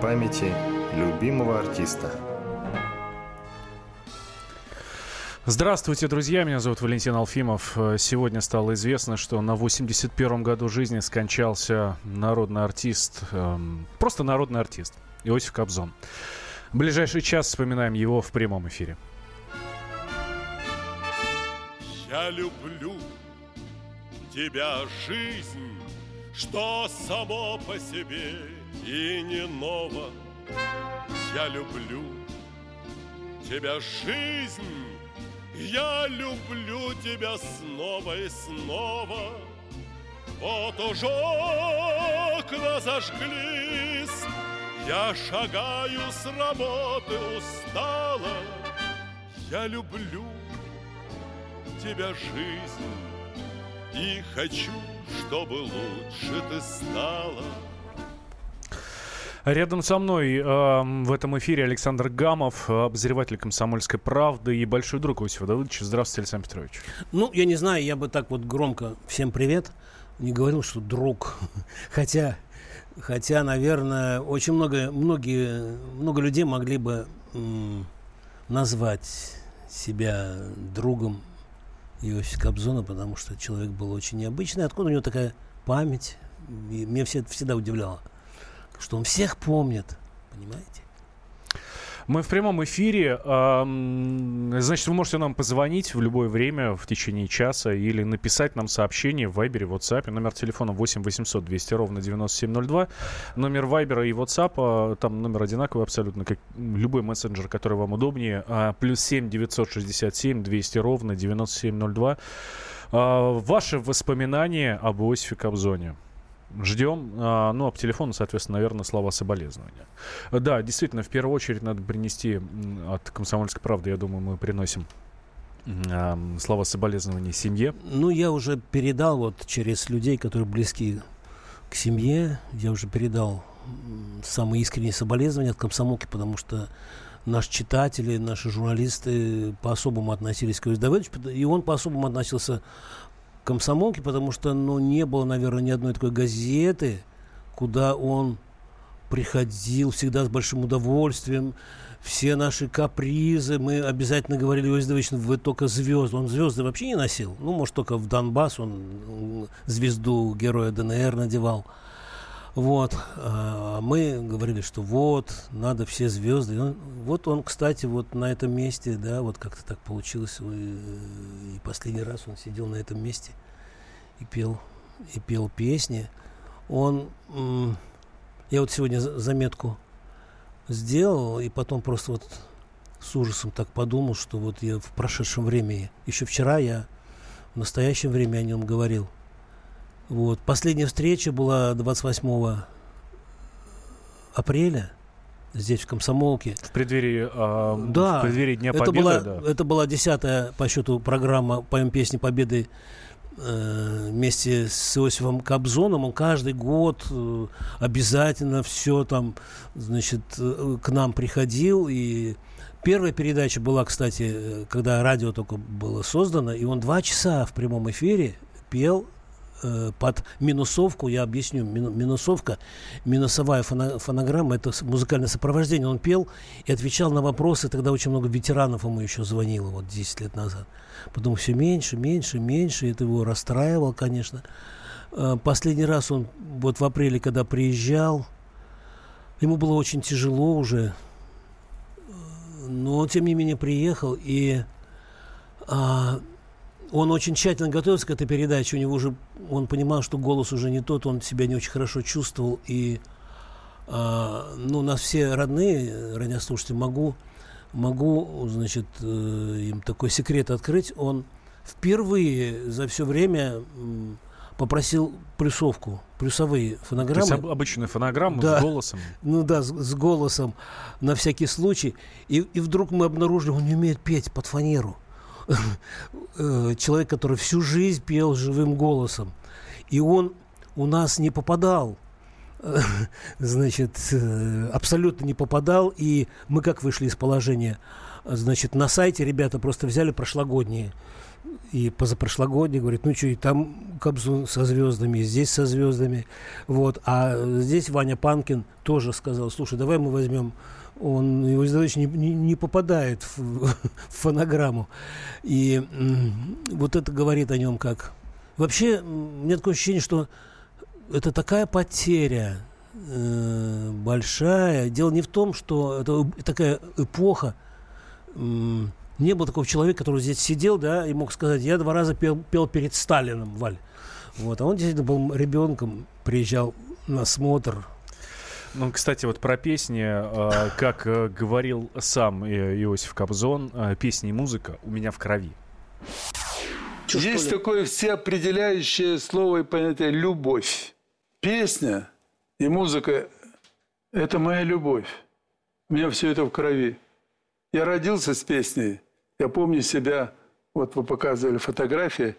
памяти любимого артиста. Здравствуйте, друзья. Меня зовут Валентин Алфимов. Сегодня стало известно, что на 81-м году жизни скончался народный артист, эм, просто народный артист, Иосиф Кобзон. В ближайший час вспоминаем его в прямом эфире. Я люблю тебя, жизнь, что само по себе и не ново. Я люблю тебя, жизнь, я люблю тебя снова и снова. Вот уже окна зажглись, я шагаю с работы устала. Я люблю тебя, жизнь, и хочу, чтобы лучше ты стала. Рядом со мной э, в этом эфире Александр Гамов, обозреватель «Комсомольской правды» и большой друг Иосифа Давыдовича. Здравствуйте, Александр Петрович. Ну, я не знаю, я бы так вот громко «всем привет» не говорил, что друг. Хотя, хотя наверное, очень много, многие, много людей могли бы м, назвать себя другом Иосифа Кобзона, потому что человек был очень необычный. Откуда у него такая память? И меня все, всегда удивляло что он всех помнит, понимаете? Мы в прямом эфире. Значит, вы можете нам позвонить в любое время в течение часа или написать нам сообщение в Вайбере, WhatsApp. Номер телефона 8 800 200 ровно 9702. Номер Вайбера и WhatsApp, а, там номер одинаковый абсолютно, как любой мессенджер, который вам удобнее. А, плюс 7 967 200 ровно 9702. А, ваши воспоминания об Иосифе Кобзоне. Ждем. А, ну, а по телефону, соответственно, наверное, слова соболезнования. Да, действительно, в первую очередь надо принести от «Комсомольской правды», я думаю, мы приносим а, слова соболезнования семье. Ну, я уже передал вот через людей, которые близки к семье, я уже передал самые искренние соболезнования от комсомолки, потому что наши читатели, наши журналисты по-особому относились к Иосифу и он по-особому относился комсомолке, потому что ну, не было, наверное, ни одной такой газеты, куда он приходил всегда с большим удовольствием. Все наши капризы, мы обязательно говорили, Иосиф Давидович, вы только звезды. Он звезды вообще не носил. Ну, может, только в Донбасс он звезду героя ДНР надевал. Вот. А мы говорили, что вот, надо все звезды. Он, вот он, кстати, вот на этом месте, да, вот как-то так получилось. И, и последний раз он сидел на этом месте и пел, и пел песни. Он, я вот сегодня заметку сделал, и потом просто вот с ужасом так подумал, что вот я в прошедшем времени, еще вчера я в настоящем времени о нем говорил – вот. Последняя встреча была 28 апреля здесь, в Комсомолке. В преддверии, э, да, в преддверии Дня это Победы? Была, да. Это была десятая по счету программа «Поем песни Победы» э, вместе с Иосифом Кобзоном. Он каждый год э, обязательно все там, значит, э, к нам приходил. И первая передача была, кстати, э, когда радио только было создано, и он два часа в прямом эфире пел Э, под минусовку, я объясню, минусовка, минусовая фонограмма, это музыкальное сопровождение. Он пел и отвечал на вопросы, тогда очень много ветеранов ему еще звонило, вот 10 лет назад. Потом все меньше, меньше, меньше, это его расстраивало, конечно. Э, последний раз он вот в апреле, когда приезжал, ему было очень тяжело уже, но он, тем не менее, приехал, и а, он очень тщательно готовился к этой передаче. У него уже, он понимал, что голос уже не тот, он себя не очень хорошо чувствовал. И, э, ну, нас все родные, радиослушатели, могу, могу, значит, э, им такой секрет открыть. Он впервые за все время попросил плюсовку, плюсовые фонограммы. То есть обычную фонограмму да, с голосом? Ну да, с, с голосом на всякий случай. И, и вдруг мы обнаружили, он не умеет петь под фанеру. Э, человек, который всю жизнь пел живым голосом. И он у нас не попадал значит, э, абсолютно не попадал, и мы как вышли из положения? Значит, на сайте ребята просто взяли прошлогодние и позапрошлогодний, говорит, ну что, и там Кобзон со звездами, и здесь со звездами. Вот. А здесь Ваня Панкин тоже сказал, слушай, давай мы возьмем он, его издавач не, не, не попадает в, в фонограмму. И вот это говорит о нем как... Вообще, у меня такое ощущение, что это такая потеря э, большая. Дело не в том, что это такая эпоха, не было такого человека, который здесь сидел, да, и мог сказать, я два раза пел, пел перед Сталином, Валь. Вот, а он действительно был ребенком, приезжал на смотр. Ну, кстати, вот про песни, э, как э, говорил сам э, Иосиф Кобзон, э, песни и музыка у меня в крови. Чё, Есть такое всеопределяющее слово и понятие «любовь». Песня и музыка – это моя любовь. У меня все это в крови. Я родился с песней – я помню себя, вот вы показывали фотографии,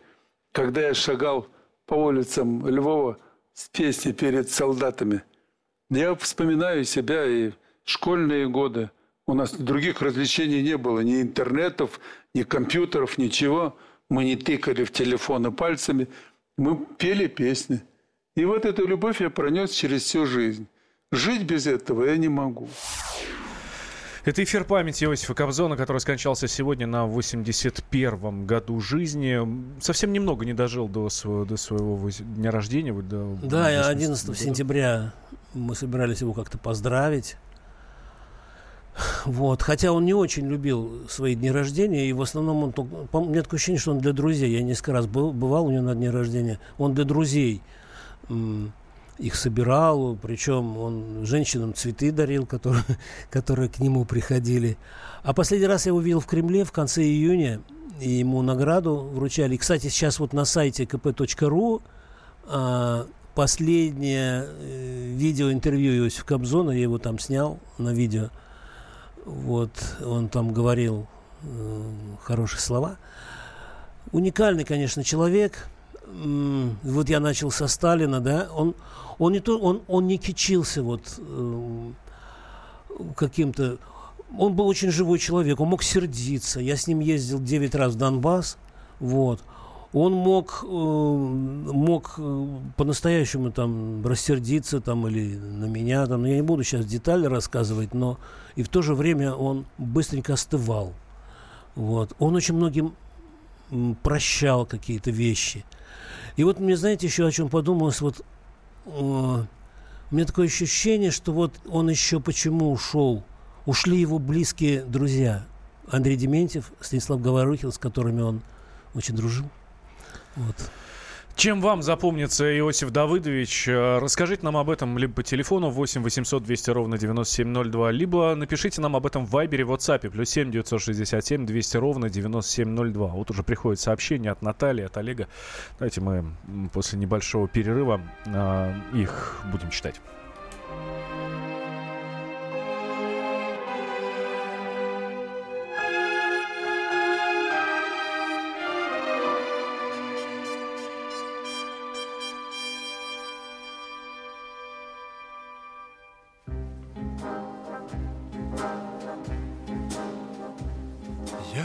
когда я шагал по улицам Львова с песней перед солдатами. Я вспоминаю себя и школьные годы. У нас других развлечений не было, ни интернетов, ни компьютеров, ничего. Мы не тыкали в телефоны пальцами, мы пели песни. И вот эту любовь я пронес через всю жизнь. Жить без этого я не могу. Это эфир памяти Иосифа Кобзона, который скончался сегодня на 81-м году жизни. Совсем немного не дожил до своего, до своего дня рождения. До да, 11 года. сентября мы собирались его как-то поздравить. Вот. Хотя он не очень любил свои дни рождения, и в основном он... У меня такое ощущение, что он для друзей. Я несколько раз был, бывал у него на дне рождения. Он для друзей их собирал, причем он женщинам цветы дарил, которые, которые к нему приходили. А последний раз я его видел в Кремле в конце июня, и ему награду вручали. Кстати, сейчас вот на сайте kp.ru а, последнее э, видеоинтервью Иосифа Кобзона, я его там снял на видео, вот, он там говорил э, хорошие слова. Уникальный, конечно, человек. Вот я начал со Сталина, да, он, он не, то, он, он не кичился вот э, каким-то... Он был очень живой человек, он мог сердиться. Я с ним ездил 9 раз в Донбасс, вот. Он мог, э, мог э, по-настоящему там рассердиться там или на меня, там, я не буду сейчас детали рассказывать, но и в то же время он быстренько остывал. Вот. Он очень многим прощал какие-то вещи. И вот мне, знаете, еще о чем подумалось, вот у меня такое ощущение, что вот он еще почему ушел? Ушли его близкие друзья. Андрей Дементьев, Станислав Говорухин, с которыми он очень дружил. Вот. Чем вам запомнится Иосиф Давыдович? Э, расскажите нам об этом либо по телефону 8 800 200 ровно 9702, либо напишите нам об этом в Вайбере, в WhatsApp, плюс 7 967 200 ровно 9702. Вот уже приходит сообщение от Натальи, от Олега. Давайте мы после небольшого перерыва э, их будем читать.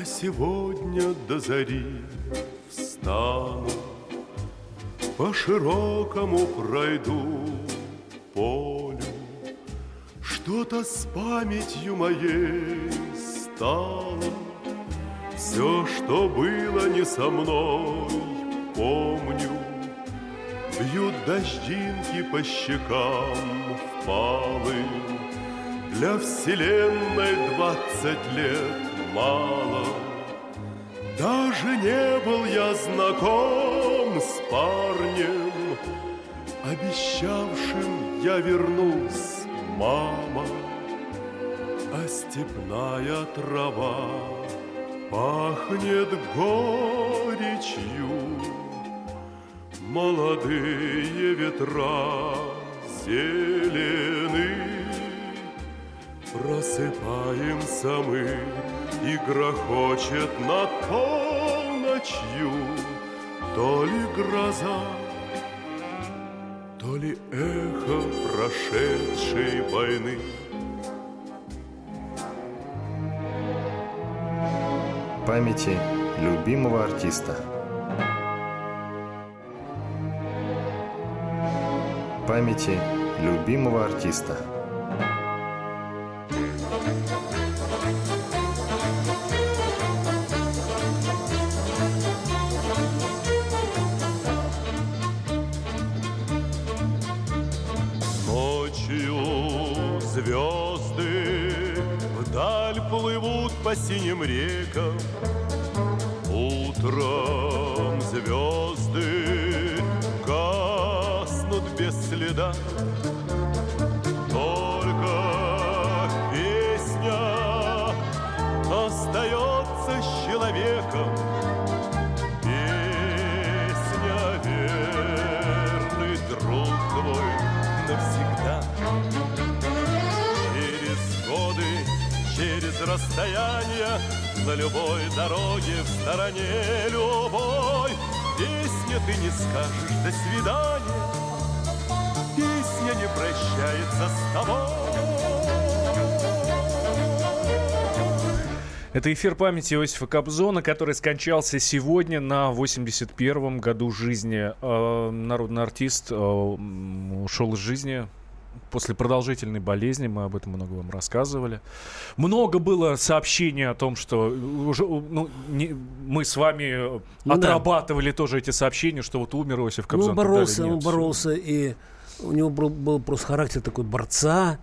Сегодня до зари встану, По широкому пройду полю, Что-то с памятью моей стало, Все, что было не со мной, помню, Бьют дождинки по щекам впалым, Для вселенной двадцать лет мало — даже не был я знаком с парнем, Обещавшим я вернусь, мама. А степная трава пахнет горечью, Молодые ветра зелены, Просыпаемся мы и грохочет над полночью То ли гроза, то ли эхо прошедшей войны. памяти любимого артиста. Памяти любимого артиста. Синим рекам. Утром звезды гаснут без следа. Через расстояние, на любой дороге в стороне любой Песня ты не скажешь «до свидания», Песня не прощается с тобой. Это эфир памяти Иосифа Кобзона, который скончался сегодня на 81-м году жизни. Э, народный артист э, ушел из жизни после продолжительной болезни. Мы об этом много вам рассказывали. Много было сообщений о том, что уже, ну, не- мы с вами Ну да. отрабатывали тоже эти сообщения, что вот умер Иосиф Ну, Кобзон. так боролся, далее. он боролся, и у него был, был просто характер такой борца.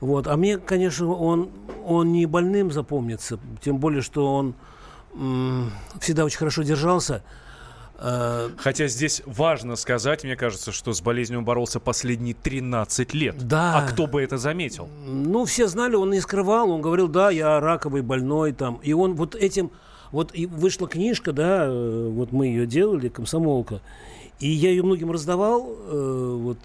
Вот. А мне, конечно, он, он не больным запомнится, тем более, что он м, всегда очень хорошо держался. Э, Хотя здесь важно сказать, мне кажется, что с болезнью он боролся последние 13 лет. Да. А кто бы это заметил? Ну, все знали, он не скрывал, он говорил, да, я раковый больной там. И он вот этим, вот и вышла книжка, да, э, вот мы ее делали, комсомолка, и я ее многим раздавал, э, вот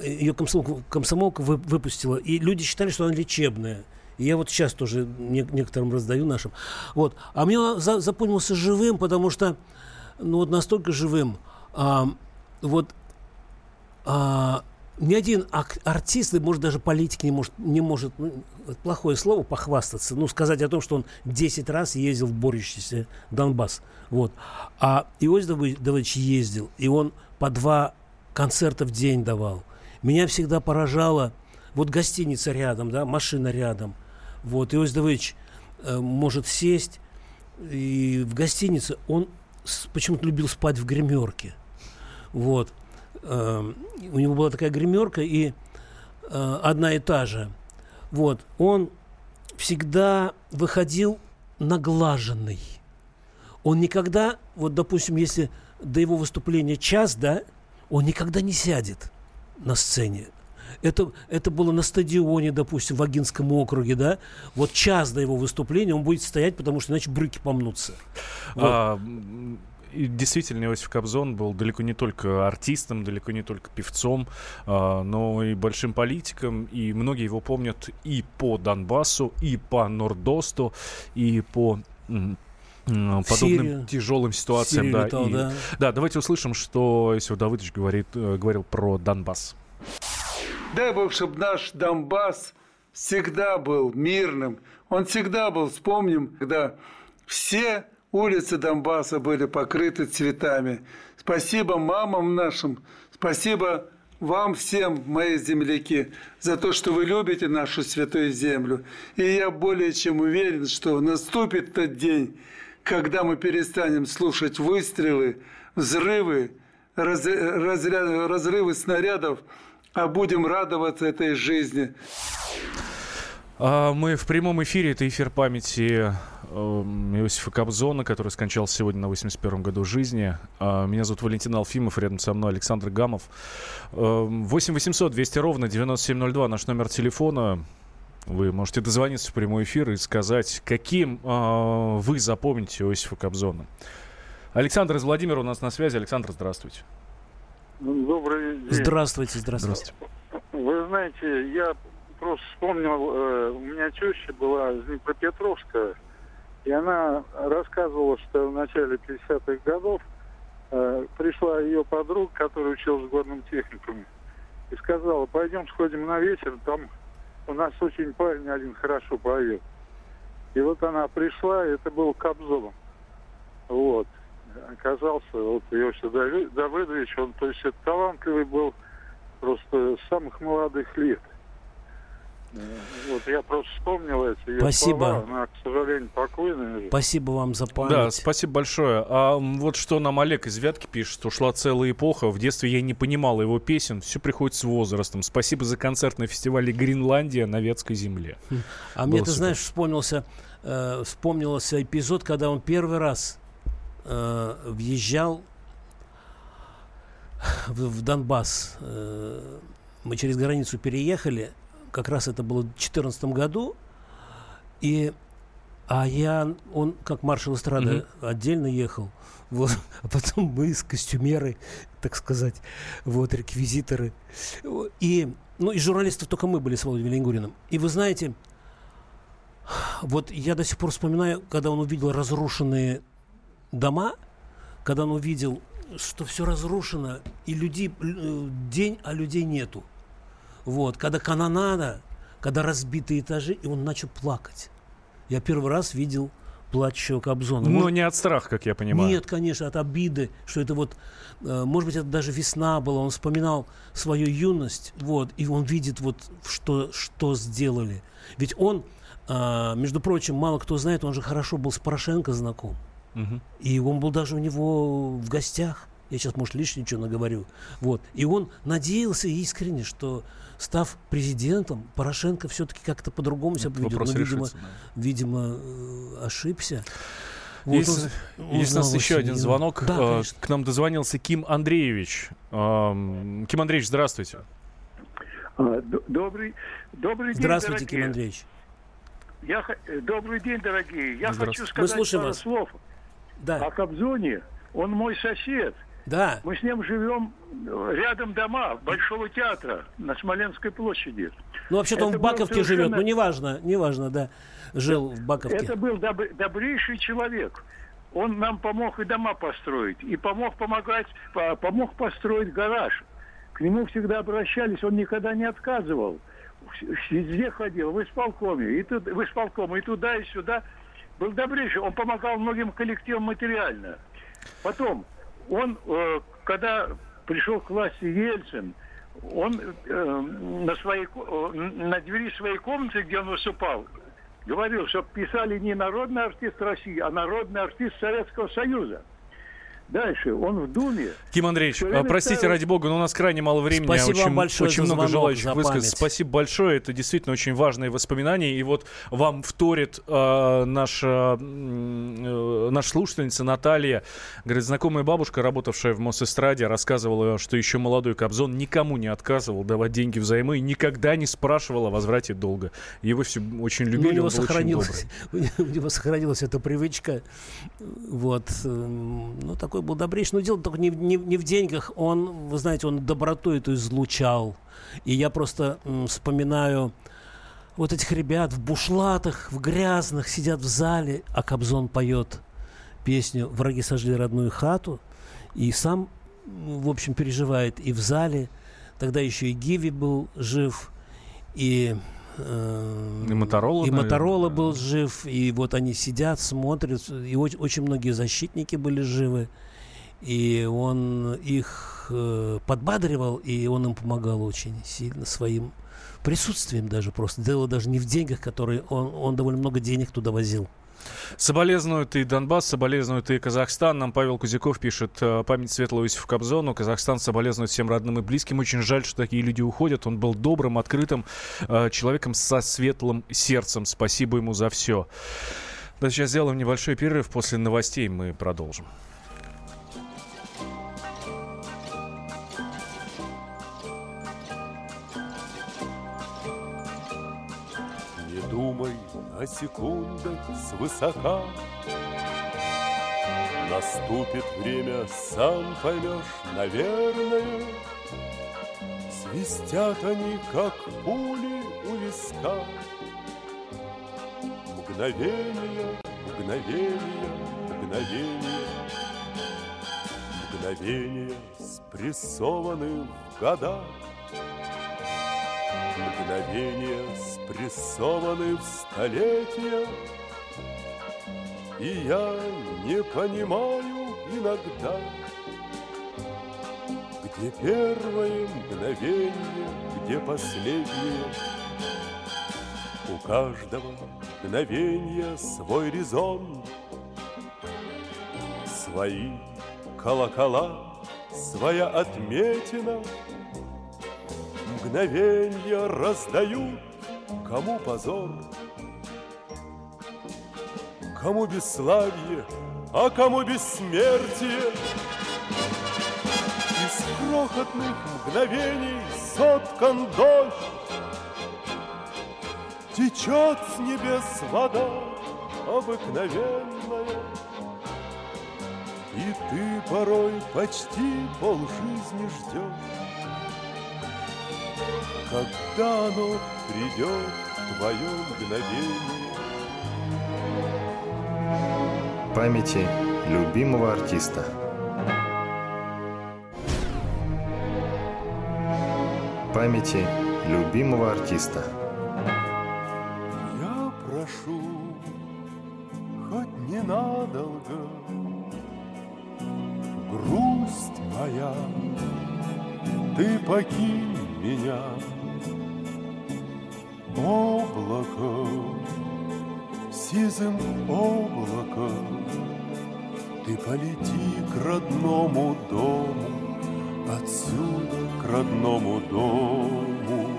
ее комсомолка, комсомолка вы- выпустила, и люди считали, что она лечебная. И я вот сейчас тоже не- некоторым раздаю нашим. Вот. А мне запомнился живым, потому что, ну вот настолько живым, а, вот а, ни один артист, и, может, даже политик не может, не может ну, плохое слово, похвастаться, ну, сказать о том, что он 10 раз ездил в борющийся Донбасс. Вот. А Иосиф Давы- Давыдович ездил, и он по два концерта в день давал. Меня всегда поражало, вот гостиница рядом, да, машина рядом. Вот, Иосиф Давыдович э, может сесть, и в гостинице он почему-то любил спать в гримерке. Вот. Э, у него была такая гримерка и э, одна и та же. Вот. Он всегда выходил наглаженный. Он никогда, вот, допустим, если до его выступления час, да, он никогда не сядет на сцене. Это, это было на стадионе, допустим, в Агинском округе, да. Вот час до его выступления он будет стоять, потому что иначе брюки помнутся. Вот. А, и действительно, Иосиф Кобзон был далеко не только артистом, далеко не только певцом, а, но и большим политиком. И многие его помнят и по Донбассу, и по Нордосту, и по подобным Сирию. тяжелым ситуациям. Да, летал, и- да. да, давайте услышим, что Иосиф Давыдович говорит, э, говорил про Донбасс. Дай Бог, чтобы наш Донбасс всегда был мирным. Он всегда был, вспомним, когда все улицы Донбасса были покрыты цветами. Спасибо мамам нашим, спасибо вам всем, мои земляки, за то, что вы любите нашу святую землю. И я более чем уверен, что наступит тот день, когда мы перестанем слушать выстрелы, взрывы, разрывы снарядов, а будем радоваться этой жизни. А, Мы в прямом эфире. Это эфир памяти эм, Иосифа Кобзона, который скончался сегодня на 81-м году жизни. А, Меня зовут Валентин Алфимов, рядом со мной Александр Гамов. Эм, 8 800 200 ровно 9702 наш номер телефона. Вы можете дозвониться в прямой эфир и сказать, каким а, вы запомните Иосифа Кобзона. Александр из Владимира у нас на связи. Александр, здравствуйте. Добрый день. Здравствуйте, здравствуйте. Вы знаете, я просто вспомнил, э, у меня теща была из Днепропетровска, и она рассказывала, что в начале 50-х годов э, пришла ее подруга, которая училась в горном техникуме, и сказала, пойдем сходим на вечер, там у нас очень парень один хорошо поет. И вот она пришла, и это был Кобзон. Вот. Оказался, вот Иосиф Давыдович, он, то есть, талантливый был просто с самых молодых лет. Вот я просто вспомнил эти ее Спасибо. слова. Она, к сожалению, покойная. Спасибо вам за память. Да, спасибо большое. А вот что нам Олег из Вятки пишет. Ушла целая эпоха. В детстве я не понимала его песен. Все приходит с возрастом. Спасибо за концерт на фестивале «Гренландия» на Вятской земле. А мне, ты супер. знаешь, вспомнился, э, вспомнился эпизод, когда он первый раз э, въезжал в, в Донбасс. Э, мы через границу переехали, как раз это было в 2014 году, и а я, он как маршал эстрады отдельно ехал, вот, а потом мы с костюмеры, так сказать, вот, реквизиторы. И, ну, и журналистов только мы были с Володей Велингуриным. И вы знаете, вот я до сих пор вспоминаю, когда он увидел разрушенные дома, когда он увидел, что все разрушено, и людей, э, день, а людей нету. Вот, когда канонада, когда разбитые этажи, и он начал плакать. Я первый раз видел плачущего Кобзона. Но Может, не от страха, как я понимаю. нет, конечно, от обиды, что это вот, э, может быть, это даже весна была, он вспоминал свою юность, вот, и он видит вот, что, что сделали. Ведь он, э, между прочим, мало кто знает, он же хорошо был с Порошенко знаком. И он был даже у него в гостях. Я сейчас, может, лишнее что наговорю. Вот. И он надеялся искренне, что, став президентом, Порошенко все-таки как-то по-другому себя поведет. вопрос Но, видимо, решится, да. видимо, э, ошибся. Вот Есть, он- есть у нас еще один звонок. Да, Э, конечно. К нам дозвонился Ким Андреевич. Эм, Ким Андреевич, здравствуйте. А, Добрый, добрый день, Здравствуйте, дорогие. Ким Андреевич. Я, э, добрый день, дорогие. Я хочу Мы сказать слушаем пару вас. слов Да, о Кобзоне. Он мой сосед. да. Мы с ним живем э, рядом дома Большого театра на Смоленской площади. Ну, вообще-то он в Баковке живет, совершенно- но неважно, неважно, да. Жил в Баковке. Это был доб- добрейший человек. Он нам помог и дома построить, и помог помогать, по- помог построить гараж. К нему всегда обращались, он никогда не отказывал. Везде ходил, в исполкоме, и, тут, в исполком, и туда, и сюда. Был добрейший, он помогал многим коллективам материально. Потом, он, э, когда пришел к власти Ельцин, он э, на, своей, э, на двери своей комнаты, где он выступал, говорил, что писали не народный артист России, а народный артист Советского Союза. Дальше, он в Думе. Ким Андреевич, простите, ставил- ради бога, но у нас крайне мало времени. а Спасибо очень, вам большое очень за много желающих память. Спасибо большое. Это действительно очень важные воспоминания. И вот вам вторит э, наша, э, наша слушательница Наталья. Говорит, знакомая бабушка, работавшая в Мосэстраде, рассказывала, что еще молодой Кобзон никому не отказывал давать деньги взаймы и никогда не спрашивал о возврате долга. Его все очень Ну, любили, у него он был очень сохранилась, добрый. у него сохранилась эта привычка. Вот. эм, Ну, такой был добрейший. Но дело только не, в- не, не в деньгах. Он, вы знаете, он доброту эту излучал. И я просто м, вспоминаю вот этих ребят в бушлатах, в грязных, сидят в зале, а Кобзон поет песню «Враги сожгли родную хату». И сам, в общем, переживает и в зале. Тогда еще и Гиви был жив, и... э, И Моторола, И наверное, Моторола да. был жив, и вот они сидят, смотрят, и очень, очень многие защитники были живы, и он их э, подбадривал, и он им помогал очень сильно своим присутствием даже просто. Дело даже не в деньгах, которые он, он довольно много денег туда возил. Соболезнуют и Донбасс, соболезнуют и Казахстан. Нам Павел Кузяков пишет, э, память светлого Иосифа Кобзону. Казахстан соболезнует всем родным и близким. Очень жаль, что такие люди уходят. Он был добрым, открытым э, человеком со светлым сердцем. Спасибо ему за все. Да, сейчас сделаем небольшой перерыв. После новостей мы продолжим. Думай о секундах свысока. Наступит время, сам поймешь, наверное Свистят они, как пули у виска. Мгновение, мгновение, мгновение Мгновение спрессованы в года Мгновения спрессованы в столетия И я не понимаю иногда, Где первое мгновение, где последнее. У каждого мгновения свой резон, Свои колокола, своя отметина. Мгновенья раздают, кому позор, Кому бесславие, а кому бессмертие. Из крохотных мгновений соткан дождь, Течет с небес вода обыкновенная, И ты порой почти полжизни ждешь, Когда оно придет, твое мгновение. Памяти любимого артиста. Памяти любимого артиста. Я прошу, хоть ненадолго, Грусть моя, ты покинь меня, Облако, сизым облаком, Ты полети к родному дому, Отсюда к родному дому,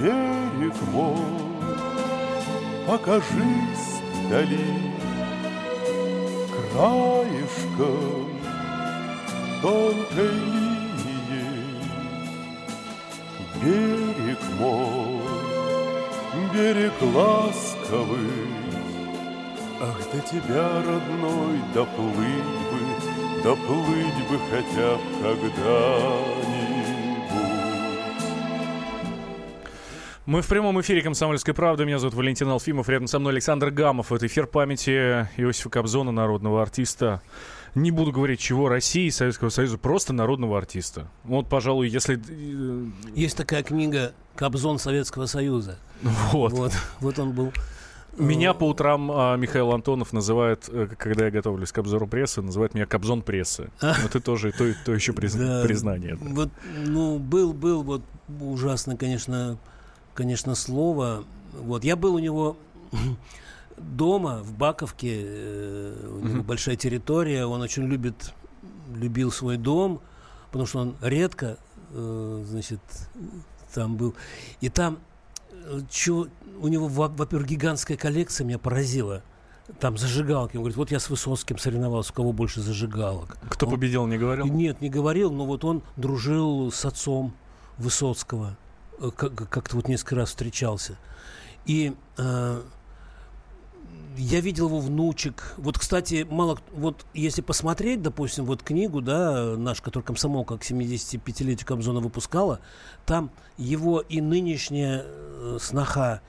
берег мой покажись вдали краешком тонкой Берег мой, берег ласковый, Ах, до тебя, родной, доплыть бы, доплыть бы хотя б когда-нибудь. Мы в прямом эфире «Комсомольской правды». Меня зовут Валентин Алфимов. Рядом со мной Александр Гамов. Это эфир памяти Иосифа Кобзона, народного артиста. Не буду говорить, чего России, Советского Союза, просто народного артиста. Вот, пожалуй, если... э, Есть такая книга «Кобзон Советского Союза». Вот. Вот, вот он был. Меня по утрам а, Михаил Антонов называет, э, когда я готовлюсь к обзору прессы, называет меня Кобзон прессы. Но ты тоже то, то еще приз- Да, признание. да. Вот, ну, был, был вот ужасно, конечно, конечно, слово. Вот, я был у него дома в Баковке, э, у него Мгм. большая территория, он очень любит, любил свой дом, потому что он редко, э, значит, там был. И там, э, чё, у него, во- во-первых, гигантская коллекция меня поразила. Там зажигалки. Он говорит, вот я с Высоцким соревновался, у кого больше зажигалок. Кто Он- победил, не говорил? нет, не говорил, но вот он дружил с отцом Высоцкого. Э, как- Как-то вот несколько раз встречался. И э, я видел его внучек. Вот, кстати, мало... Вот если посмотреть, допустим, вот книгу, да, наш, который комсомолка к 75-летию Кобзона выпускала, там его и нынешняя э, сноха,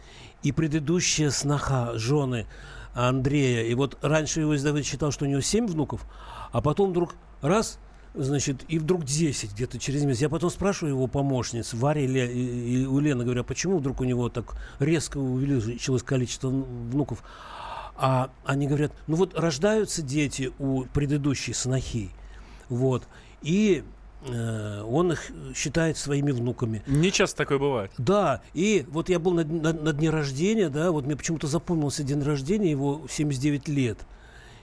и предыдущая сноха жены Андрея. И вот раньше его издатель считал, что у него 7 внуков, а потом вдруг раз, значит, и вдруг 10 где-то через месяц. Я потом спрашиваю его помощниц, Варя и, Ле- и- и у Лены, говорю, а почему вдруг у него так резко увеличилось количество внуков? А они говорят, ну вот рождаются дети у предыдущей снохи, вот, и э, он их считает своими внуками. Не часто такое бывает. Да, и вот я был на, на- на дне рождения, да, вот мне почему-то запомнился день рождения, его 79 лет.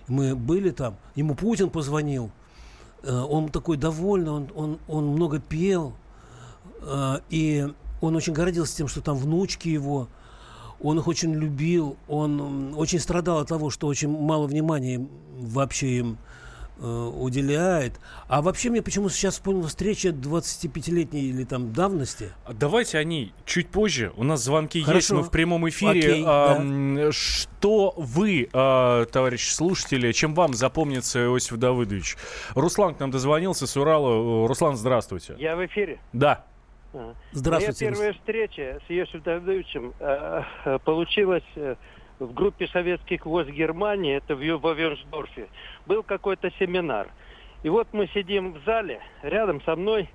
Мы были там, ему Путин позвонил, э, он такой довольный, он, он, он много пел, э, и он очень гордился тем, что там внучки его, он их очень любил, он очень страдал от того, что очень мало внимания им вообще им э, уделяет. А вообще мне почему-то сейчас вспомнила встреча 25-летней или там давности. А Давайте они чуть позже. У нас звонки есть, Хорошо. мы в прямом эфире. Окей, А, да. Что вы, а, товарищи слушатели, чем вам запомнится Иосиф Давыдович? Руслан к нам дозвонился с Урала. Руслан, здравствуйте. Я в эфире. Да. Здравствуйте. Моя первая встреча с Иосифом Давыдовичем э, э, получилась э, в группе советских ВОЗ Германии, это в Вернсдорфе. Был какой-то семинар. И вот мы сидим в зале, рядом со мной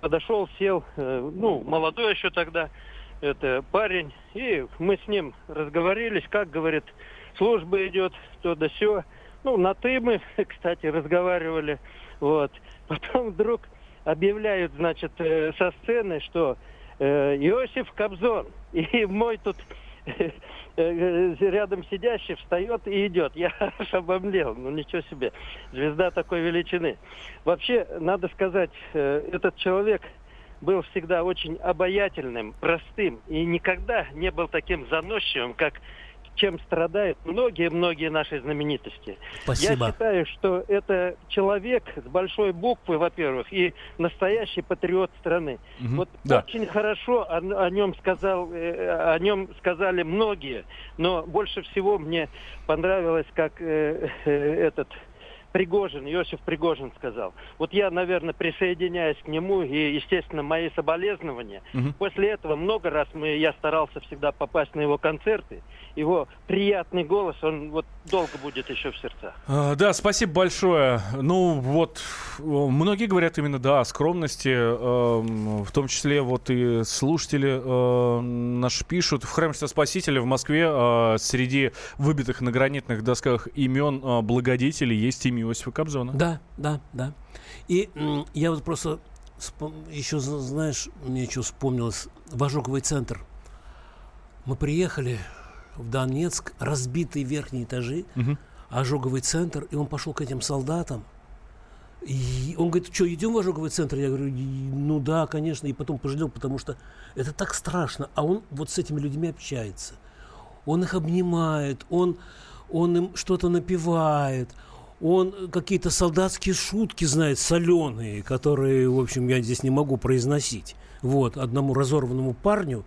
подошел, сел, ну, молодой еще тогда, это парень, и мы с ним разговорились, как, говорит, служба идет, то да все. Ну, на ты мы, кстати, разговаривали. Вот. Потом вдруг объявляют, значит, э, со сцены, что э, Иосиф Кобзон. И мой тут э, рядом сидящий встает и идет. Я аж обомлел. Ну, ничего себе. Звезда такой величины. Вообще, надо сказать, этот человек был всегда очень обаятельным, простым и никогда не был таким заносчивым, как чем страдают многие-многие наши знаменитости. Спасибо. Я считаю, что это человек с большой буквы, во-первых, и настоящий патриот страны. Мгм. Вот Да. очень хорошо о, о нем сказал, э, о нем сказали многие, но больше всего мне понравилось, как э, э, этот Пригожин, Иосиф Пригожин сказал. Вот я, наверное, присоединяюсь к нему и, естественно, мои соболезнования. Мгм. После этого много раз мы, я старался всегда попасть на его концерты. Его приятный голос, он вот долго будет еще в сердцах. А, Да, спасибо большое. Ну, вот, э, многие говорят именно, да, о скромности, эм, в том числе вот и слушатели э, наши пишут. В храме Спасителя в Москве э, среди выбитых на гранитных досках имен э, благодетелей есть имя Иосифа Кобзона. Да, да, да. И я вот просто еще, знаешь, мне что вспомнилось, в ожоговый центр. Мы приехали в Донецк, разбитые верхние этажи, Мгм. ожоговый центр, и он пошел к этим солдатам. И он говорит, что, идем в ожоговый центр? Я говорю, «И- ну да, конечно. И потом пожалел, потому что это так страшно. А он вот с этими людьми общается. Он их обнимает, он, он им что-то напевает. Он какие-то солдатские шутки знает, соленые, которые, в общем, я здесь не могу произносить. Вот, одному разорванному парню.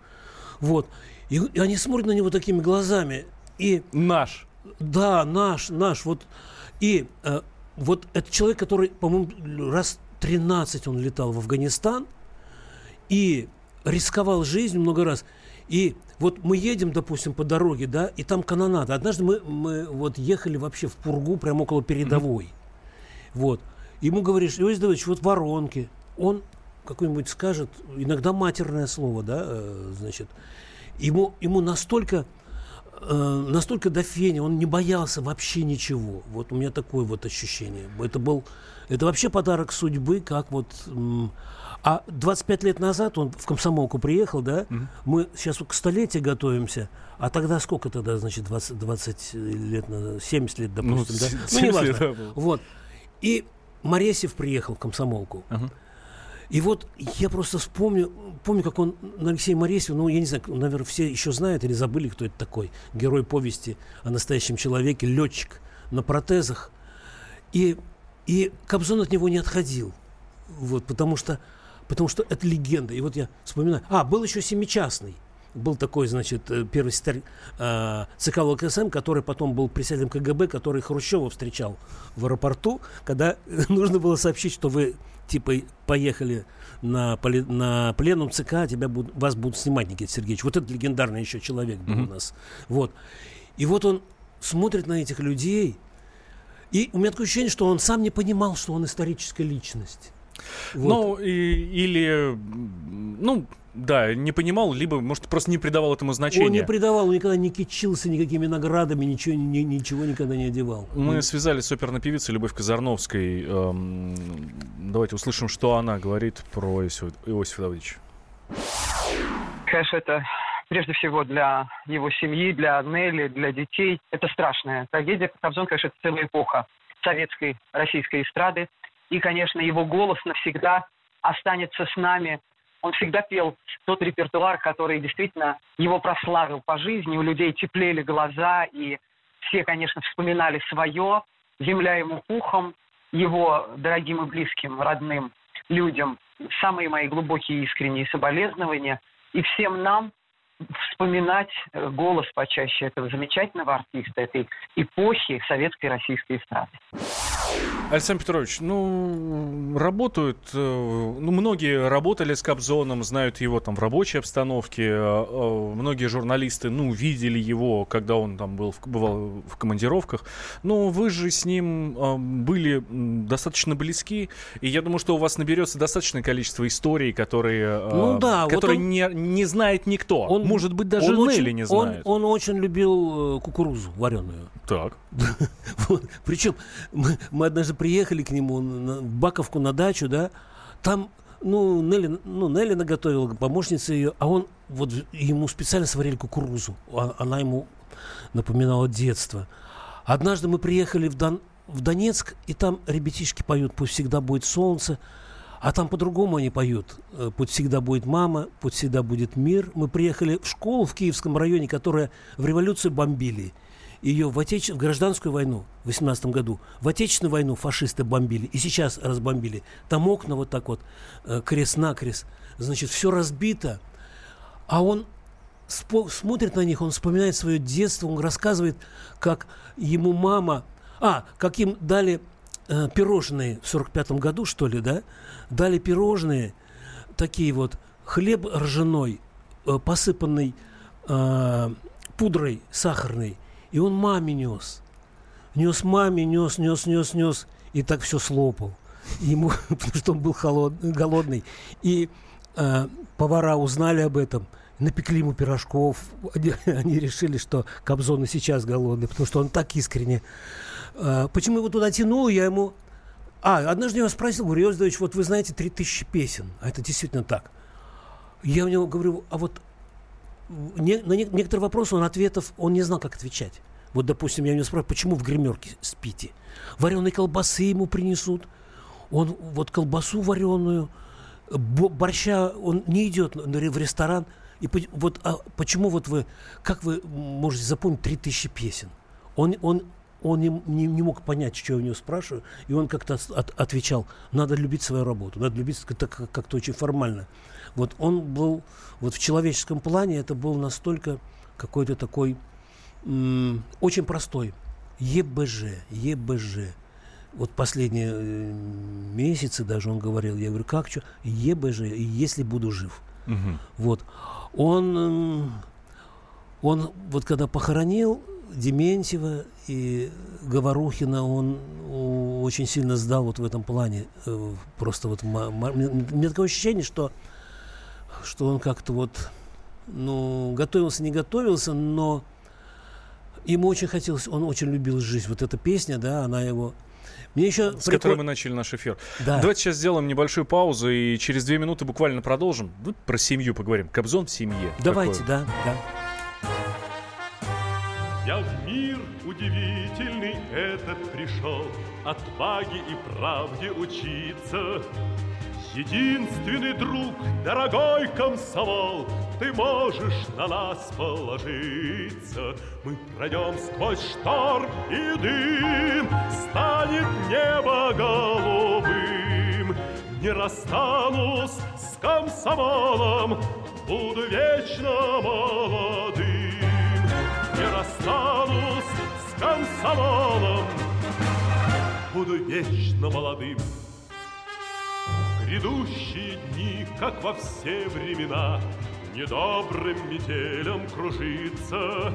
Вот. И, и они смотрят на него такими глазами. И Наш. да, наш, наш. Вот. И э, вот это человек, который, по-моему, раз 13 он летал в Афганистан и рисковал жизнью много раз. И вот мы едем, допустим, по дороге, да, и там канонада. Однажды мы, мы вот ехали вообще в Пургу, прямо около передовой. Вот. Ему говоришь, Иосиф Давыдович, вот воронки. Он какой-нибудь скажет, иногда матерное слово, да, э, значит. Ему, ему настолько э, настолько до фени, он не боялся вообще ничего. Вот у меня такое вот ощущение. Это был, это вообще подарок судьбы, как вот... а 25 лет назад он в комсомолку приехал, да? Мы сейчас к столетию готовимся. А тогда сколько тогда, значит, 20, 20 лет, назад, 70 лет, допустим, да? с- Ну, 70 неважно. лет, да. Вот. И Моресев приехал в комсомолку. Ага. И вот я просто вспомню, помню, как он на Алексея Моресева, ну, я не знаю, наверное, все еще знают или забыли, кто это такой. Герой повести о настоящем человеке, летчик на протезах. И, и Кобзон от него не отходил. Вот, потому что, потому что это легенда. И вот я вспоминаю. А, был еще семичастный. Был такой, значит, э, первый секретарь э, ЦК ВКСМ, который потом был председателем КГБ, который Хрущева встречал в аэропорту, когда нужно было сообщить, что вы типа поехали на, поли- на пленум ЦК, тебя будут, вас будут снимать, Никита Сергеевич. Вот этот легендарный еще человек был у нас. Вот. И вот он смотрит на этих людей, и у меня такое ощущение, что он сам не понимал, что он историческая личность. Вот. Ну, и- или, ну, да, не понимал, либо, может, просто не придавал этому значения. он не придавал, он никогда не кичился никакими наградами, ничего, ни- ничего никогда не одевал. Мы связались с оперной певицей Любовь Казарновской. Эм, давайте услышим, что она говорит про Иосифа, Иосифа Давыдовича. Конечно, это прежде всего для его семьи, для Нелли, для детей. Это страшная трагедия. Кобзон, конечно, это целая эпоха советской, российской эстрады. И, конечно, его голос навсегда останется с нами. Он всегда пел тот репертуар, который действительно его прославил по жизни. У людей теплели глаза, и все, конечно, вспоминали свое. Земля ему пухом, его дорогим и близким, родным людям. Самые мои глубокие искренние соболезнования. И всем нам вспоминать голос почаще этого замечательного артиста, этой эпохи советской российской эстрады. Александр Петрович, ну, работают, э, ну, многие работали с Кобзоном, знают его там в рабочей обстановке, э, э, многие журналисты, ну, видели его, когда он там был, бывал в командировках, но вы же с ним были достаточно близки, и я думаю, что у вас наберется достаточное количество историй, которые, ну, да, которые вот он, не, не знает никто, он, может быть, даже он Нелли очень, не знает. Он, он очень любил кукурузу вареную. Так. Причем мы, мы однажды приехали к нему на Баковку на дачу, да, там ну, Нелли, ну, Нелли наготовила, помощница ее, а он, вот ему специально сварили кукурузу. А, она ему напоминала детство. Однажды мы приехали в, Дон, в Донецк, и там ребятишки поют «Пусть всегда будет солнце», а там по-другому они поют. «Э, «Пусть всегда будет мама», «Пусть всегда будет мир». Мы приехали в школу в Киевском районе, которая в революцию бомбили ее в, отеч... в гражданскую войну в 18 году, в отечественную войну фашисты бомбили, и сейчас разбомбили. Там окна вот так вот, э, крест-накрест. Значит, все разбито. А он спо- смотрит на них, он вспоминает свое детство, он рассказывает, как ему мама... А, как им дали э, пирожные в 45 году, что ли, да? Дали пирожные, такие вот, хлеб ржаной, э, посыпанный э, пудрой сахарной, и он маме нес. Нес маме, нес, нес, нес, нес. И так все слопал. Ему, потому что он был холод, голодный. И э, повара узнали об этом, напекли ему пирожков. Они, они решили, что Кобзон и сейчас голодный, потому что он так искренне. Э, почему его туда тянул, я ему... А, однажды я его спросил, говорю, Иосиф вот вы знаете 3000 песен. А это действительно так. Я у него говорю, а вот не, на не, некоторые вопросы он ответов, он не знал, как отвечать. Вот, допустим, я у него спрашиваю, почему в гримерке спите? Вареные колбасы ему принесут. Он вот колбасу вареную, борща, он не идет в ресторан. И вот а почему вот вы, как вы можете запомнить 3000 песен? Он, он, он не, не, не мог понять, что я у него спрашиваю, и он как-то от, отвечал, надо любить свою работу, надо любить как-то, как-то очень формально. Вот он был, вот в человеческом плане это был настолько какой-то такой м- очень простой. ЕБЖ, ЕБЖ. Вот последние э, месяцы даже он говорил, я говорю, как что? ЕБЖ, если буду жив. Угу. Вот. Он, он вот когда похоронил Дементьева и Говорухина, он очень сильно сдал вот в этом плане. Э, просто вот у меня такое ощущение, что что он как-то вот, ну, готовился, не готовился, но ему очень хотелось, он очень любил жизнь. Вот эта песня, да, она его... Мне еще С прикол... которой мы начали наш эфир. Да. Давайте сейчас сделаем небольшую паузу и через две минуты буквально продолжим. Вот про семью поговорим. Кобзон в семье. Давайте, да, да. Я в мир удивительный этот пришел, Отваге и правде учиться. Единственный друг, дорогой комсомол, Ты можешь на нас положиться. Мы пройдем сквозь шторм и дым, Станет небо голубым. Не расстанусь с комсомолом, Буду вечно молодым. Не расстанусь с комсомолом, Буду вечно молодым. Грядущие дни, как во все времена, Недобрым метелем кружится.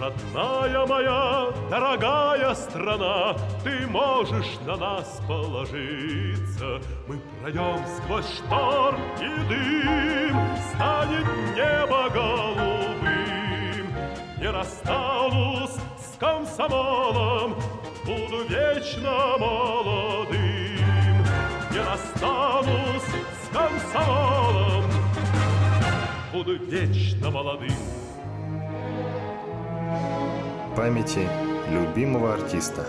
Родная моя, дорогая страна, Ты можешь на нас положиться. Мы пройдем сквозь шторм и дым, Станет небо голубым. Не расстанусь с комсомолом, Буду вечно молодым не расстанусь с комсомолом, буду вечно молодым. Памяти любимого артиста.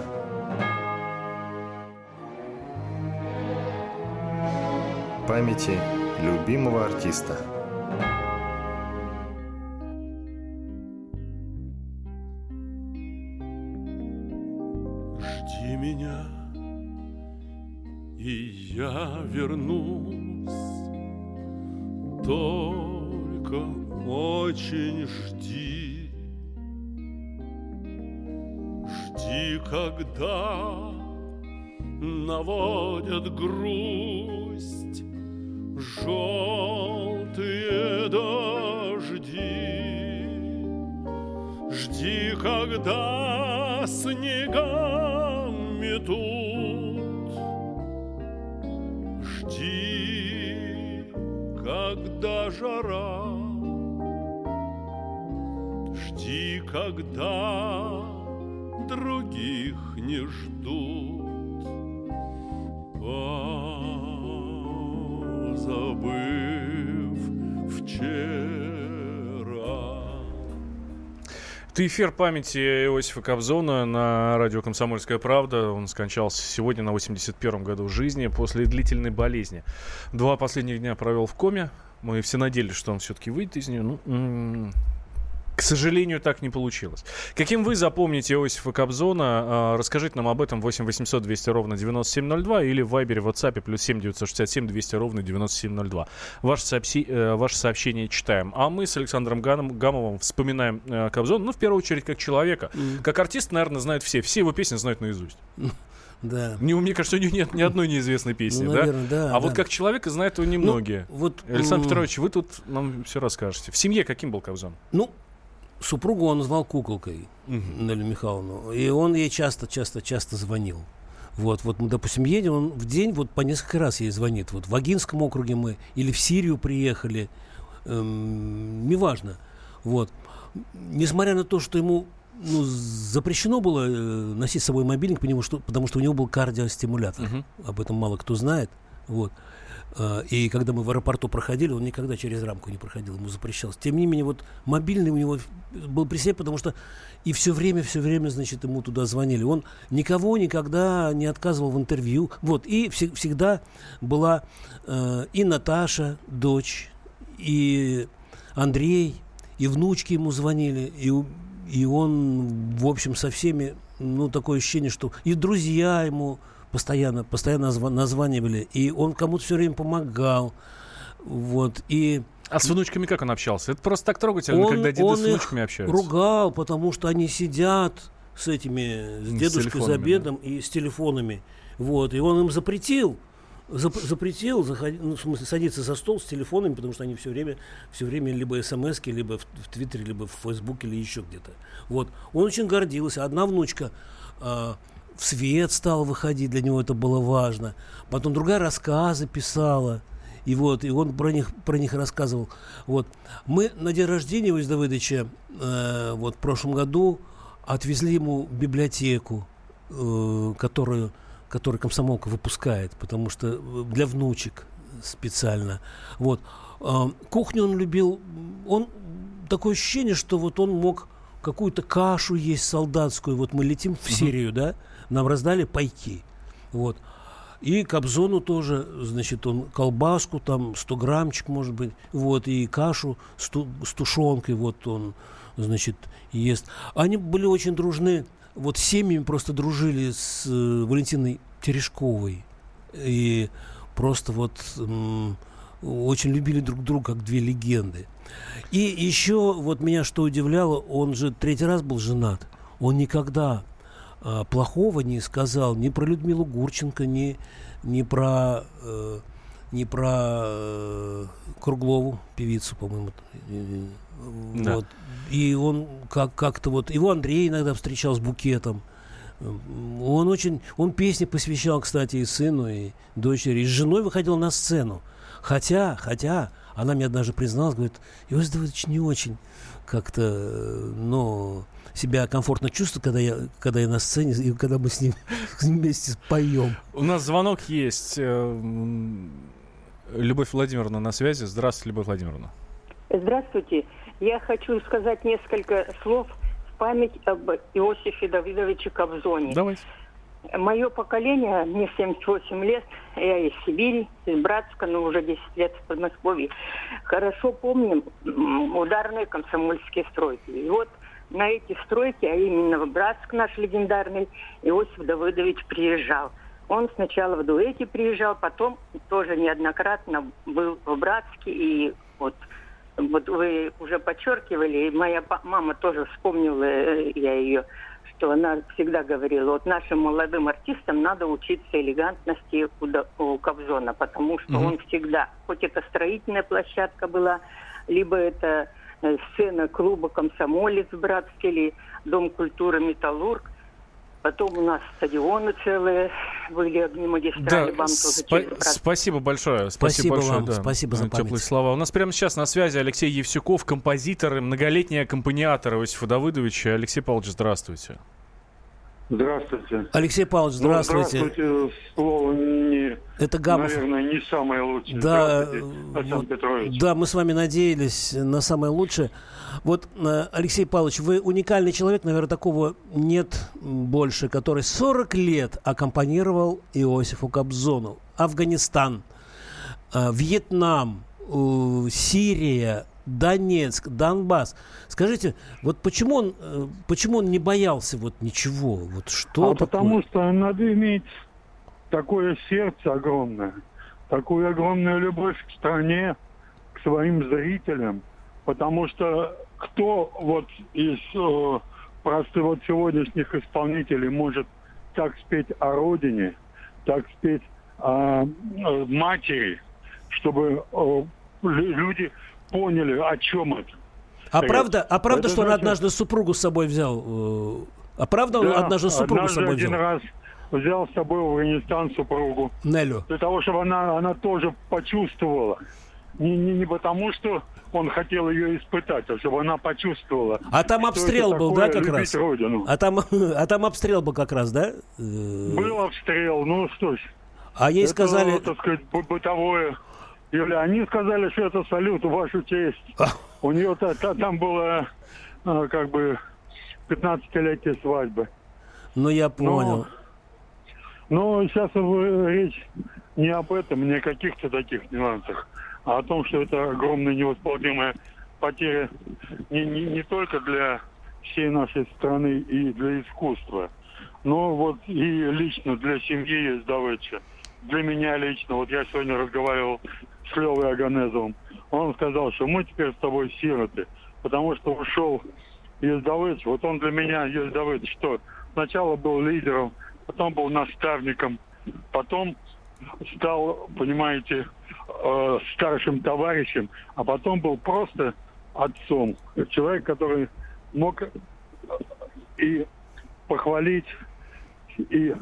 Памяти любимого артиста. Вернусь. Только очень жди, жди, когда наводят грусть желтые дожди. Жди, когда снега метут, когда жара, жди, когда других не ждут. Позабыв вчера. Это эфир памяти Иосифа Кобзона на радио «Комсомольская правда». Он скончался сегодня на 81-м году жизни после длительной болезни. Два последних дня провел в коме. Мы все надеялись, что он все-таки выйдет из нее. Ну, к сожалению, так не получилось. Каким вы запомните Иосифа Кобзона? А, расскажите нам об этом 8 800 200 ровно 9702 или в Вайбере, в WhatsApp плюс 7 967 200 ровно 9702. Ваше, сообщи, ваше сообщение читаем. А мы с Александром Ганом, Гамовым вспоминаем э, Кобзона, ну, в первую очередь, как человека. Мгм. Как артист, наверное, знают все. Все его песни знают наизусть. Да. Не, мне кажется, у него нет ни одной неизвестной песни, Ну, да? наверное, да, А вот да. как человека знают его немногие. Ну, вот, Александр Петрович, вы тут нам все расскажете. В семье каким был Кобзон? Ну, супругу он звал куколкой, Мгм. Нелю Михайловну. И он ей часто, часто, часто звонил. Вот, вот мы, допустим, едем, он в день вот по несколько раз ей звонит. Вот в Агинском округе мы или в Сирию приехали, эм, неважно. Вот. Несмотря на то, что ему ну, запрещено было э, носить с собой мобильник, потому что, потому что у него был кардиостимулятор. Мгм. Об этом мало кто знает. Вот. А, И когда мы в аэропорту проходили, он никогда через рамку не проходил, ему запрещалось. Тем не менее, вот мобильный у него был при себе, потому что и все время, все время, значит, ему туда звонили. Он никого никогда не отказывал в интервью. Вот, и вse- всегда была э, и Наташа, дочь, и Андрей, и внучки ему звонили, и, и он, в общем, со всеми, ну, такое ощущение, что и друзья ему постоянно, постоянно назва- названивали, и он кому-то все время помогал, вот, и А с внучками как он общался? Это просто так трогательно, он, когда деды он с внучками общаются. ругал, потому что они сидят с этими, с С дедушкой за телефонами, обедом и с телефонами, вот, и он им запретил, зап- запретил заходи- ну, в смысле, садиться за стол с телефонами, потому что они все время, все время либо смс либо в, в Твиттере, либо в Фейсбуке, или еще где-то. Вот. Он очень гордился. Одна внучка а, в свет стала выходить, для него это было важно. Потом другая рассказы писала. И вот, и он про них, про них рассказывал. Вот. Мы на день рождения Иосифа Давыдовича э, вот в прошлом году отвезли ему библиотеку, э, которую, которую комсомолка выпускает, потому что э, для внучек специально. Вот. А, кухню он любил. Он такое ощущение, что вот он мог какую-то кашу есть солдатскую. Вот мы летим в Сирию, да, нам раздали пайки. Вот. И Кобзону тоже, значит, он колбаску, там 100 граммчик, может быть, вот, и кашу с, ту- с тушенкой, вот он, значит, ест. Они были очень дружны, вот семьями просто дружили с э, Валентиной Терешковой. И просто вот м, очень любили друг друга, как две легенды. И еще вот меня что удивляло, он же третий раз был женат. Он никогда а, плохого не сказал ни про Людмилу Гурченко, ни, ни про, э, ни про э, Круглову, певицу, по-моему. Да. Вот. И он как- как-то вот... Его Андрей иногда встречал с букетом. Он очень... Он песни посвящал, кстати, и сыну, и дочери. И с женой выходил на сцену. Хотя, хотя, она мне однажды призналась, говорит, Иосиф Давыдович не очень как-то, ну, себя комфортно чувствует, когда я, когда я на сцене, и когда мы с ним вместе поем. У нас звонок есть. э, Любовь Владимировна на связи. Здравствуйте, Любовь Владимировна. Здравствуйте. Я хочу сказать несколько слов в память об Иосифе Давидовиче Кобзоне. Давайте. Мое поколение, мне 78 лет, я из Сибири, из Братска, но уже 10 лет в Подмосковье. Хорошо помним ударные комсомольские стройки. И вот на эти стройки, а именно в Братск наш легендарный, Иосиф Давыдович приезжал. Он сначала в дуэте приезжал, потом тоже неоднократно был в Братске. И вот, вот вы уже подчеркивали, и моя мама тоже вспомнила, э, я ее, что она всегда говорила, вот нашим молодым артистам надо учиться элегантности у, у Кобзона, потому что Мгм. он всегда, хоть это строительная площадка была, либо это э, сцена клуба «Комсомолец» в Братске или Дом культуры «Металлург», потом у нас стадионы целые были, огни магистрали, Да, вам тоже спа- спасибо большое. Спасибо большое, вам, да, спасибо за Теплые память. слова. У нас прямо сейчас на связи Алексей Евсюков, композитор и многолетний аккомпаниатор Иосифа Давыдовича. Алексей Павлович, здравствуйте. Здравствуйте. Алексей Павлович, Ну, здравствуйте. здравствуйте. Слово не, Это Гамов. наверное, не самое лучшее. Да, э, вот, Петрович. да, мы с вами надеялись на самое лучшее. Вот, э, Алексей Павлович, вы уникальный человек, наверное, такого нет больше, который 40 лет аккомпанировал Иосифу Кобзону. Афганистан, э, Вьетнам, Сирия, Донецк, Донбасс. Скажите, вот почему он, э, почему он не боялся вот ничего? Вот что а такое? потому что надо иметь такое сердце огромное, такую огромную любовь к стране, к своим зрителям, потому что кто вот из э, простых вот сегодняшних исполнителей может так спеть о родине, так спеть о, э, матери, чтобы э, лю- люди поняли, о чем это. А правда, а правда, что он значит- однажды супругу с собой взял? э, А правда, он Да, однажды супругу с однажды собой один взял? раз взял с собой в Афганистан супругу. Нелю. Для того, чтобы она, она тоже почувствовала. Не, не, не потому, что он хотел ее испытать, а чтобы она почувствовала. А там обстрел был, да, как раз? Родину. А там, а там обстрел был как раз, да? Э, Был обстрел, ну что ж. А ей это, сказали... так сказать, бы- бытовое. Или они сказали, что это салют в вашу честь. А. У нее та- та- там было а, как бы 15-летие свадьбы. Ну, я понял. Но, но сейчас речь не об этом, не о каких-то таких нюансах, а о том, что это огромная невосполнимая потеря не, не, не только для всей нашей страны и для искусства, но вот и лично для семьи Ездовича. Для меня лично, вот я сегодня разговаривал с Левой Аганезовым, он сказал, что мы теперь с тобой сироты, потому что ушел Ездович, вот он для меня Ездович что? Сначала был лидером, потом был наставником, потом стал, понимаете, э, старшим товарищем, а потом был просто отцом. Человек, который мог и похвалить, и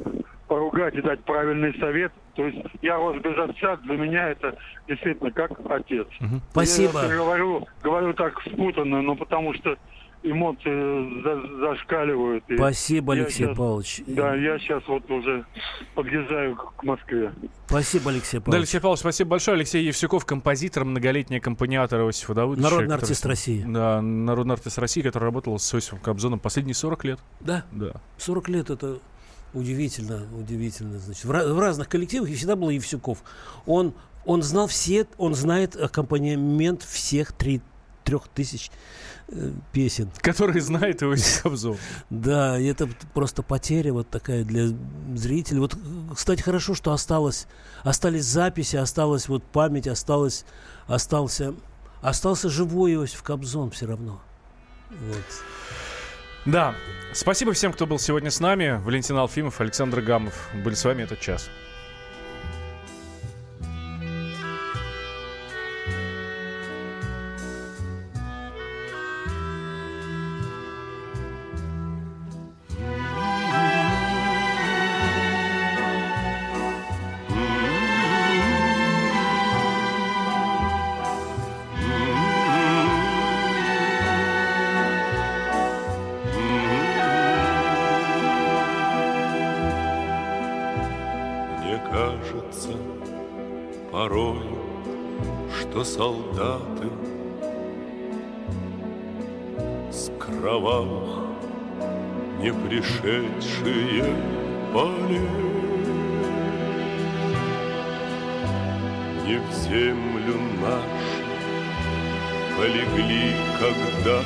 поругать, и дать правильный совет. То есть я рос без отца, для меня это действительно как отец. Спасибо. Я говорю, говорю так спутанно, но потому что эмоции за- зашкаливают. и Спасибо, Алексей щас- Павлович. Да, я сейчас вот уже подъезжаю к Москве. Спасибо, Алексей Да, Павлович. Алексей Павлович, спасибо большое. Алексей Евсюков, композитор, многолетний аккомпаниатор Иосифа Давыдовича. Народный который- артист России. Да, народный артист России, который работал с Иосифом Кобзоном последние 40 лет. Да, Да. 40 лет это удивительно, удивительно. Значит, в, в разных коллективах и всегда был Евсюков. Он, он знал все, он знает аккомпанемент всех три, трех тысяч э, песен. Который знает Иосиф Кобзон. Да, и это просто потеря вот такая для зрителей. Вот, кстати, хорошо, что осталось, остались записи, осталась вот память, осталось, остался, остался живой Иосиф Кобзон все равно. Вот. Да. Спасибо всем, кто был сегодня с нами. Валентин Алфимов, Александр Гамов были с вами этот час. Кажется порой, что солдаты с кровавых не пришедшие полей. Не в землю нашу полегли когда-то,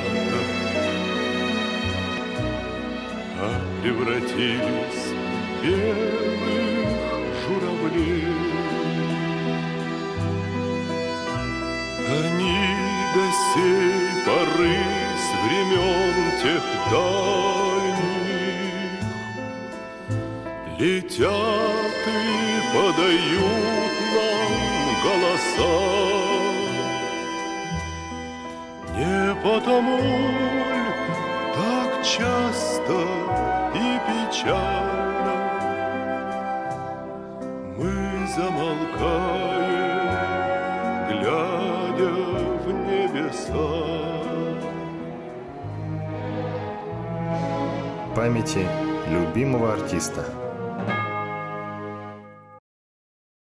а превратились в белых журавлей. Они до сей поры с времен тех дальних Летят и подают нам голоса Не потому так часто и печально Памяти любимого артиста.